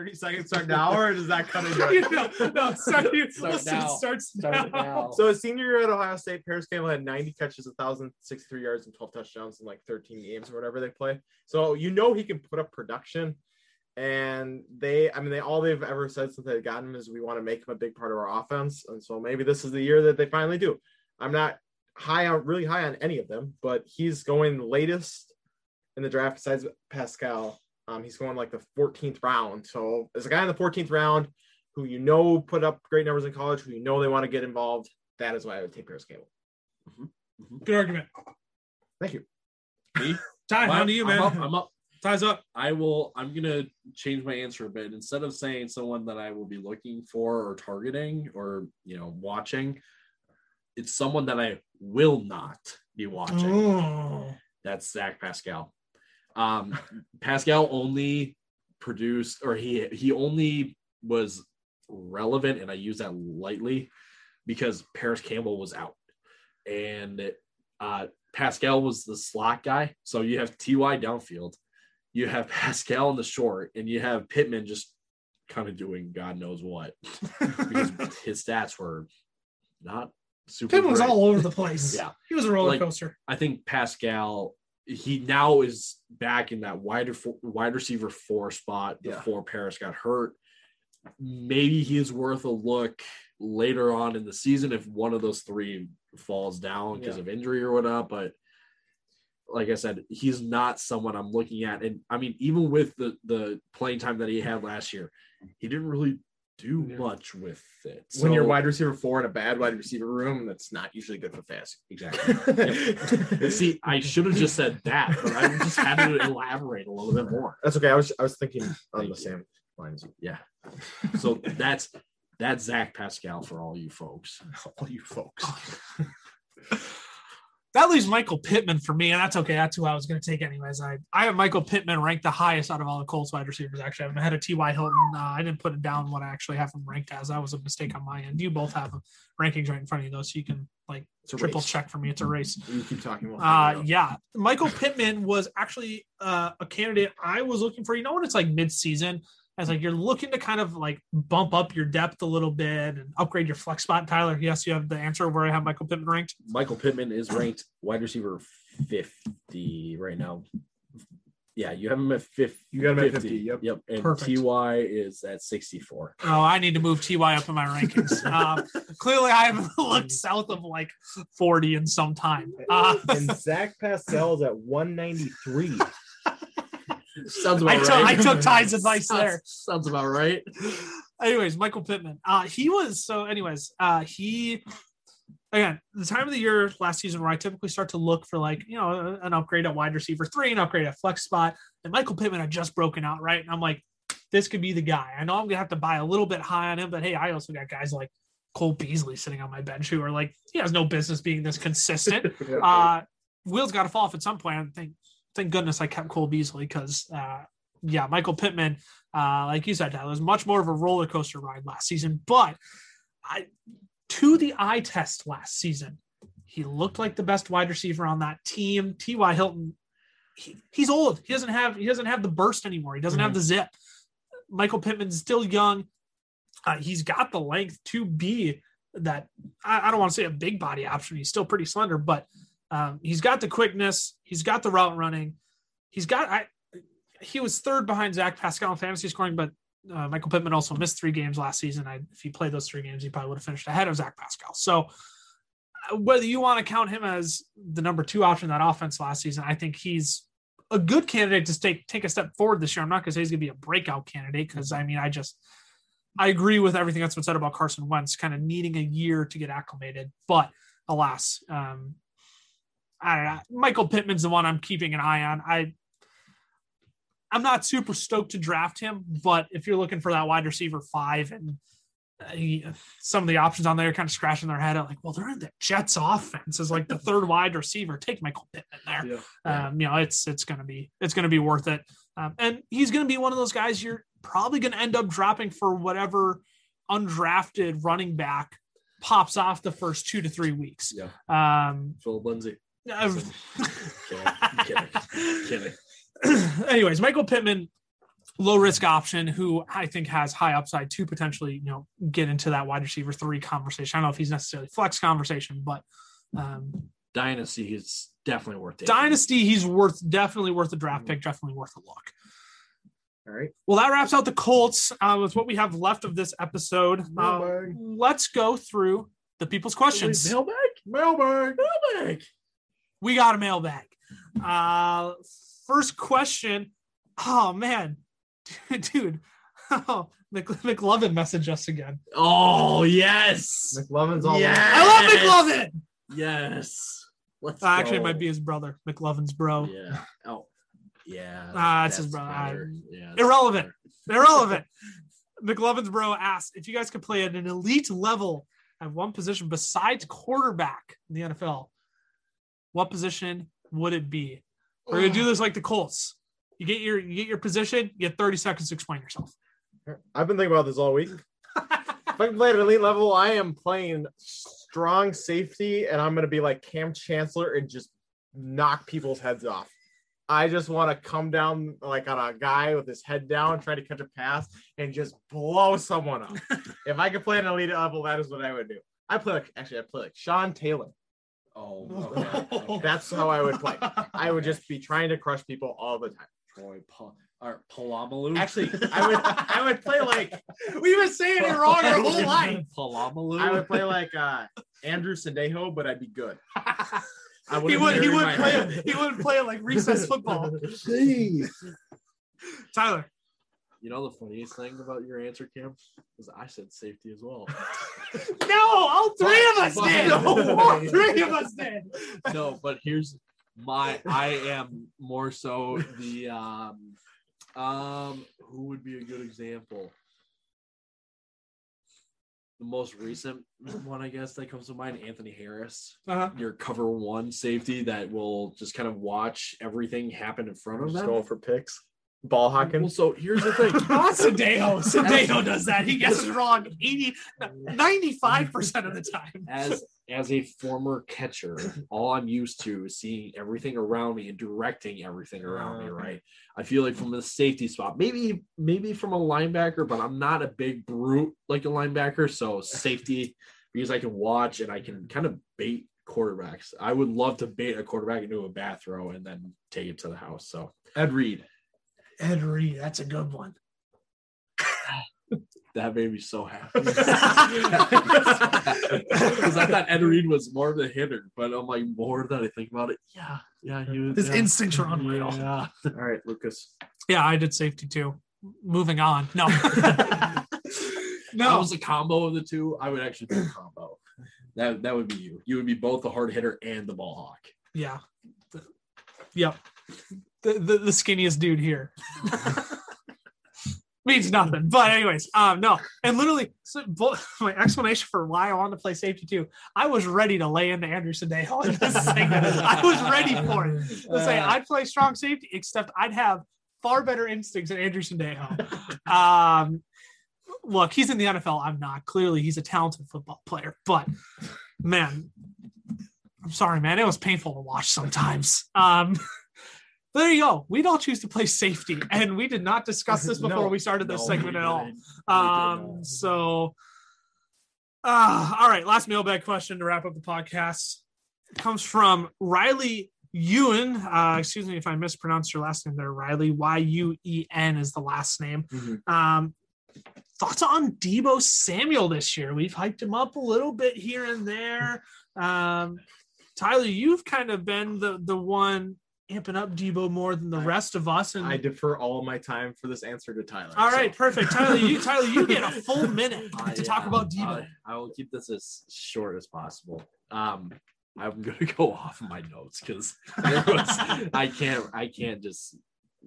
30 seconds start now, or does that come into you it? know, no, start, Start listen, now. starts Start now. it now. So his senior year at Ohio State, Parris Campbell had 90 catches, 1,063 yards, and 12 touchdowns in like 13 games or whatever they play. So you know he can put up production. And they, I mean, they all they've ever said since they've gotten him is we want to make him a big part of our offense. And so maybe this is the year that they finally do. I'm not high on really high on any of them, but he's going latest in the draft besides Pascal. Um, he's going like the 14th round. So there's a guy in the 14th round who you know put up great numbers in college, who you know they want to get involved. That is why I would take Parris Campbell. Good argument. Thank you. Me? Ty, on to you, man. I'm up. I'm up. Ties up. I will. I'm gonna change my answer a bit. Instead of saying someone that I will be looking for or targeting or you know watching, it's someone that I will not be watching. Oh. That's Zach Pascal. Um, Pascal only produced, or he he only was relevant, and I use that lightly because Parris Campbell was out, and uh, Pascal was the slot guy. So you have Ty downfield, you have Pascal in the short, and you have Pittman just kind of doing God knows what because his stats were not super. Pittman was all over the place. Yeah. he was a roller Like- coaster. I think Pascal. He now is back in that wider wide receiver four spot Yeah. before Parris got hurt. Maybe he is worth a look later on in the season if one of those three falls down because Yeah. of injury or whatnot. But like I said, he's not someone I'm looking at. And I mean, even with the the playing time that he had last year, he didn't really do Yeah. much with it. when you're wide receiver four in a bad wide receiver room, that's not usually good for fantasy. exactly. See, I should have just said that, but I just had to elaborate a little bit more. That's okay. I was I was thinking on the same lines. Yeah. So that's that's Zach Pascal for all you folks. All you folks. That leaves Michael Pittman for me, and that's okay. That's who I was going to take anyways. I I have Michael Pittman ranked the highest out of all the Colts wide receivers. Actually, I'm ahead of T.Y. Hilton. Uh, I didn't put it down what I actually have him ranked as. That was a mistake on my end. You both have rankings right in front of you, though, so you can like triple race. check for me. It's a race. You keep talking. Uh, figure it out. yeah, Michael Pittman was actually uh, a candidate I was looking for. You know, when it's like mid-season, as like you're looking to kind of like bump up your depth a little bit and upgrade your flex spot. Tyler, yes, you have the answer of where I have Michael Pittman ranked. Michael Pittman is ranked wide receiver 50 right now. Yeah, you have him at 50. You got him at 50, yep. Yep. And Perfect. TY is at 64. Oh, I need to move Ty up in my rankings. Um, clearly, I haven't looked south of like 40 in some time. Uh, and Zach Pascal is at 193. Sounds about took- right. I took Ty's advice Sounds- there. Sounds about right. anyways, Michael Pittman. Uh, he was so. Anyways, uh, he again the time of the year last season where I typically start to look for like you know an upgrade at wide receiver three, an upgrade at flex spot, and Michael Pittman had just broken out right, and I'm like, this could be the guy. I know I'm gonna have to buy a little bit high on him, but hey, I also got guys like Cole Beasley sitting on my bench who are like he has no business being this consistent. Uh, Will's got to fall off at some point. I think thank goodness I kept Cole Beasley because uh yeah, Michael Pittman, uh, like you said, Tyler, was much more of a roller coaster ride last season. But I to the eye test last season, he looked like the best wide receiver on that team. T.Y. Hilton, he, he's old. He doesn't have he doesn't have the burst anymore. He doesn't have the zip. Michael Pittman's still young. Uh, he's got the length to be that I, I don't want to say a big body option. He's still pretty slender, but um, he's got the quickness. He's got the route running. He's got. I. He was third behind Zach Pascal in fantasy scoring, but uh, Michael Pittman also missed three games last season. I, if he played those three games, he probably would have finished ahead of Zach Pascal. So, uh, whether you want to count him as the number two option that offense last season, I think he's a good candidate to take take a step forward this year. I'm not going to say he's going to be a breakout candidate because I mean, I just I agree with everything that's been said about Carson Wentz, kind of needing a year to get acclimated. But alas, um, I don't know. Michael Pittman's the one I'm keeping an eye on. I I'm not super stoked to draft him, but if you're looking for that wide receiver five and uh, he, some of the options on there kind of scratching their head, I'm like, well, they're in the Jets offense as like the third wide receiver. Take Michael Pittman there Yeah. um, you know, it's it's gonna be it's gonna be worth it. Um, and he's gonna be one of those guys you're probably gonna end up dropping for whatever undrafted running back pops off the first two to three weeks. Yeah. Um, Phillip Lindsay. Uh, Kidding. Kidding. Kidding. anyways, Michael Pittman, low risk option, who I think has high upside to potentially, you know, get into that wide receiver three conversation. I don't know if he's necessarily flex conversation, but um, Dynasty is definitely worth taking. dynasty, he's worth definitely worth a draft pick, definitely worth a look. All right. Well, that wraps out the Colts uh, with what we have left of this episode. Uh, let's go through the people's questions. Mailbag? Mailbag. Mailbag. We got a mailbag. Uh, first question. Oh man, dude. Oh, Mc, McLovin messaged us again. Oh, yes. McLovin's all Yeah. I love McLovin. Yes. Let's Uh, actually, it might be his brother, McLovin's bro. Yeah. Oh, yeah. Ah, it's his that's brother. better. Yeah, that's Irrelevant. better. Irrelevant. McLovin's bro asked if you guys could play at an elite level at one position besides quarterback in the NFL. What position would it be? We're gonna do this like the Colts. You get your you get your position. You get 30 seconds to explain yourself. I've been thinking about this all week. if I can play at elite level, I am playing strong safety, and I'm going to be like Kam Chancellor and just knock people's heads off. I just want to come down like on a guy with his head down, try to catch a pass, and just blow someone up. if I could play at an elite level, that is what I would do. I play like actually I play like Sean Taylor. Oh, okay. That's how I would play. I would just be trying to crush people all the time. Troy pa- or Palamalu. Actually, I would I would play like We've been saying it wrong our whole life. Palamalu. I would play like uh Andrew Sendejo, but I'd be good. I He wouldn't he would play head. he wouldn't play like recess football. Tyler. You know the funniest thing about your answer, Cam, is I said safety as well. No, all three of us But- did. but- all three of us did. no, but here's my I am more so the um um who would be a good example? The most recent one, I guess, that comes to mind, Anthony Harris, Uh-huh. your cover one safety that will just kind of watch everything happen in front of Just them. going for picks. Ball hawking. Well, so here's the thing. Not Sendejo. Sendejo does that. He gets it wrong 80, 95% of the time. as as a former catcher, all I'm used to is seeing everything around me and directing everything around me. Uh-huh. Right. I feel like from the safety spot, maybe maybe from a linebacker, but I'm not a big brute like a linebacker. So safety because I can watch and I can kind of bait quarterbacks. I would love to bait a quarterback into a bath throw and then take it to the house. So Ed Reed, Ed Reed, that's a good one. that made me so happy. Because I thought Ed Reed was more of the hitter, but I'm like, more that I think about it, yeah, yeah, he was. His yeah. instincts are unreal. Yeah. All right, Lucas. Yeah, I did safety too. Moving on. No. That no. was a combo of the two. I would actually pick a combo. That that would be you. You would be both the hard hitter and the ball hawk. Yeah. The- yep. The, the the skinniest dude here. Means nothing. But anyways, um, no. And literally, so my explanation for why I wanted to play safety too, I was ready to lay into Andrew Day in this segment. I was ready for it. Let's say I'd play strong safety, except I'd have far better instincts than Andrew Sendejo. Um, look, he's in the NFL. I'm not. Clearly, he's a talented football player. But man, I'm sorry, man. It was painful to watch sometimes. Um, there you go. We'd all choose to play safety, and we did not discuss this before No. we started this No, segment at all. didn't. We did Um, so, uh, all right, last mailbag question to wrap up the podcast comes from Riley Yuen. Uh, excuse me if I mispronounced your last name there, Riley. Y U E N is the last name. Mhm. Um, thoughts on Deebo Samuel this year? We've hyped him up a little bit here and there. Um, Tyler, you've kind of been the the one amping up Deebo more than the I- rest of us. And I defer all my time for this answer to Tyler. all so- right, perfect. Tyler, you Tyler, you get a full minute Uh, to talk about Deebo. I, I will keep this as short as possible. Um, I'm gonna go off my notes because I can't. I can't just.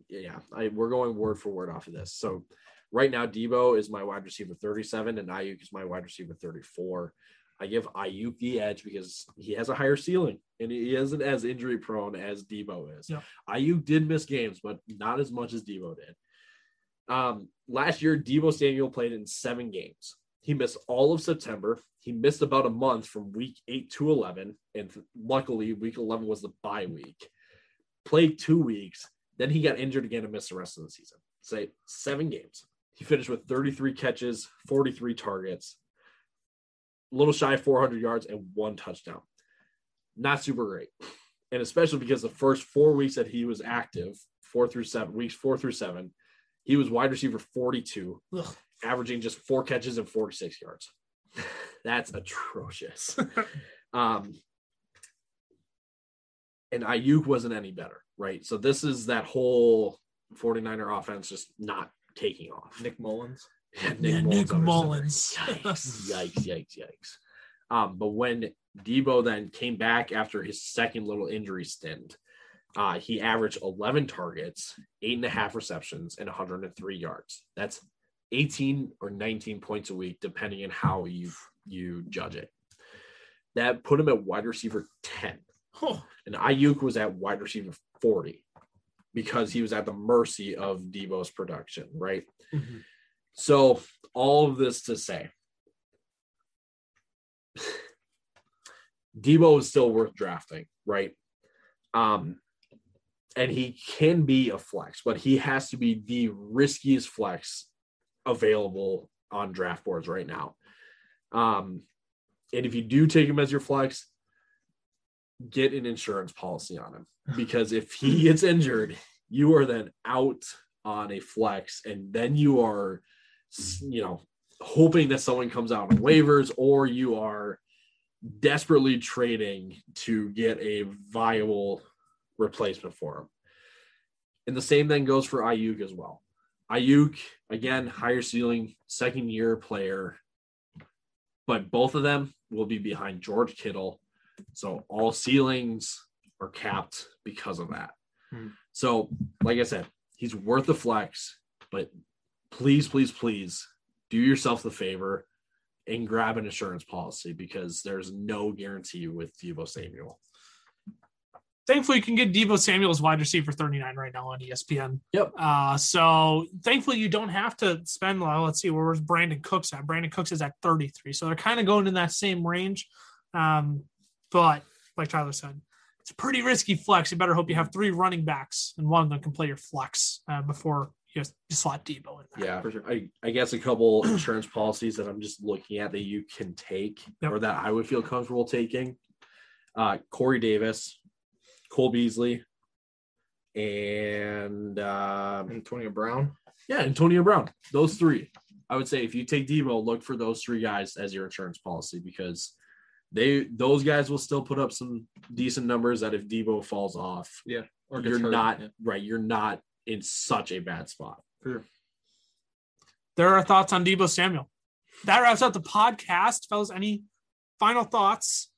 Yeah, I, we're going word for word off of this. So, right now, Deebo is my wide receiver 37, and Aiyuk is my wide receiver 34. I give Aiyuk the edge because he has a higher ceiling and he isn't as injury prone as Deebo is. Yeah. Aiyuk did miss games, but not as much as Deebo did. Um, last year, Deebo Samuel played in seven games. He missed all of September. He missed about a month from week eight to 11. And luckily, week 11 was the bye week. Played two weeks. Then he got injured again and missed the rest of the season. Say seven games. He finished with 33 catches, 43 targets, a little shy of 400 yards, and one touchdown. Not super great. And especially because the first four weeks that he was active, four through seven, weeks four through seven, he was wide receiver 42, Ugh. averaging just four catches and 46 yards. That's atrocious. um, and Aiyuk wasn't any better, right? So this is that whole 49er offense just not taking off. Nick Mullens. Yeah, Nick. Mullens. Yikes, yikes, yikes, yikes. Um, but when Deebo then came back after his second little injury stint, uh, he averaged 11 targets, eight and a half receptions, and 103 yards. That's 18 or 19 points a week, depending on how you you judge it. That put him at wide receiver 10 Oh, and Aiyuk was at wide receiver 40 because he was at the mercy of Deebo's production, right? Mhm. So, all of this to say, Deebo is still worth drafting, right? Um, and he can be a flex, but he has to be the riskiest flex available on draft boards right now. Um, And if you do take him as your flex, get an insurance policy on him because if he gets injured, you are then out on a flex, and then you are, you know, hoping that someone comes out on waivers, or you are desperately trading to get a viable replacement for him. And the same thing goes for Aiyuk as well. Aiyuk, again, higher ceiling, second year player, but both of them will be behind George Kittle. So all ceilings are capped because of that. Hmm. So, like I said, he's worth the flex, but please, please, please do yourself the favor and grab an insurance policy because there's no guarantee with Deebo Samuel. Thankfully, you can get Deebo Samuel's wide receiver 39 right now on ESPN. Yep. Uh, so thankfully, you don't have to spend. Well, let's see, where's Brandin Cooks at? Brandin Cooks is at 33, so they're kind of going in that same range. Um, but like Tyler said, it's a pretty risky flex. You better hope you have three running backs and one of them can play your flex uh, before you, just, you slot Deebo in there. Yeah, For sure. I, I guess a couple insurance policies that I'm just looking at that you can take Yep. or that I would feel comfortable taking. Uh, Corey Davis, Cole Beasley, and uh, Antonio Brown. yeah, Antonio Brown. Those three. I would say if you take Deebo, look for those three guys as your insurance policy because they those guys will still put up some decent numbers that if Deebo falls off, yeah, Or you're hurt. not Yeah. right. You're not in such a bad spot. Sure. There are thoughts on Deebo Samuel. That wraps up the podcast, fellas. Any final thoughts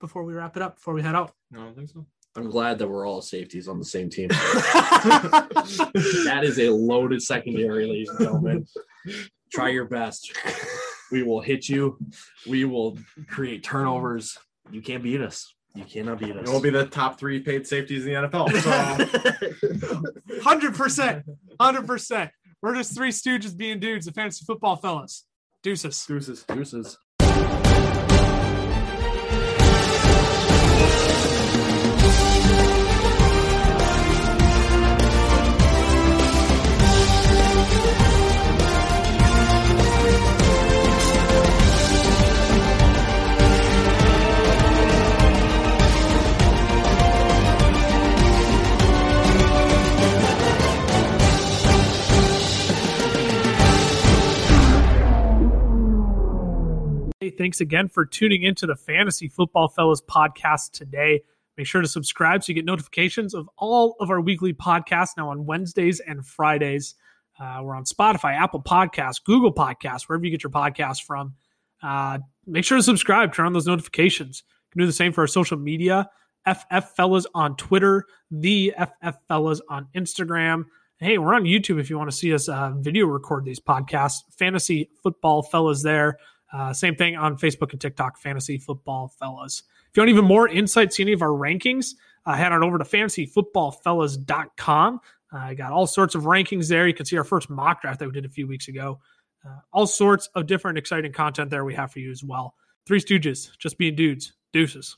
before we wrap it up? Before we head out? No, I don't think so. I'm glad that we're all safeties on the same team. that is a loaded secondary, ladies and gentlemen. Try your best. We will hit you. We will create turnovers. You can't beat us. You cannot beat us. And we'll be the top three paid safeties in the NFL. Hundred percent, hundred percent. We're just three stooges being dudes, the fantasy football fellas. Deuces. deuces. Deuces. Hey, thanks again for tuning into the Fantasy Football Fellas podcast today. Make sure to subscribe so you get notifications of all of our weekly podcasts now on Wednesdays and Fridays. Uh, we're on Spotify, Apple Podcasts, Google Podcasts, wherever you get your podcasts from. Uh, make sure to subscribe, turn on those notifications. You can do the same for our social media. FF Fellas on Twitter, the FF Fellas on Instagram. Hey, we're on YouTube if you want to see us uh, video record these podcasts. Fantasy Football Fellas there. Uh, same thing on Facebook and TikTok, Fantasy Football Fellas. If you want even more insight, see any of our rankings, uh, head on over to fantasyfootballfellas.com. Uh, I got all sorts of rankings there. You can see our first mock draft that we did a few weeks ago. Uh, all sorts of different exciting content there we have for you as well. Three Stooges, just being dudes. Deuces.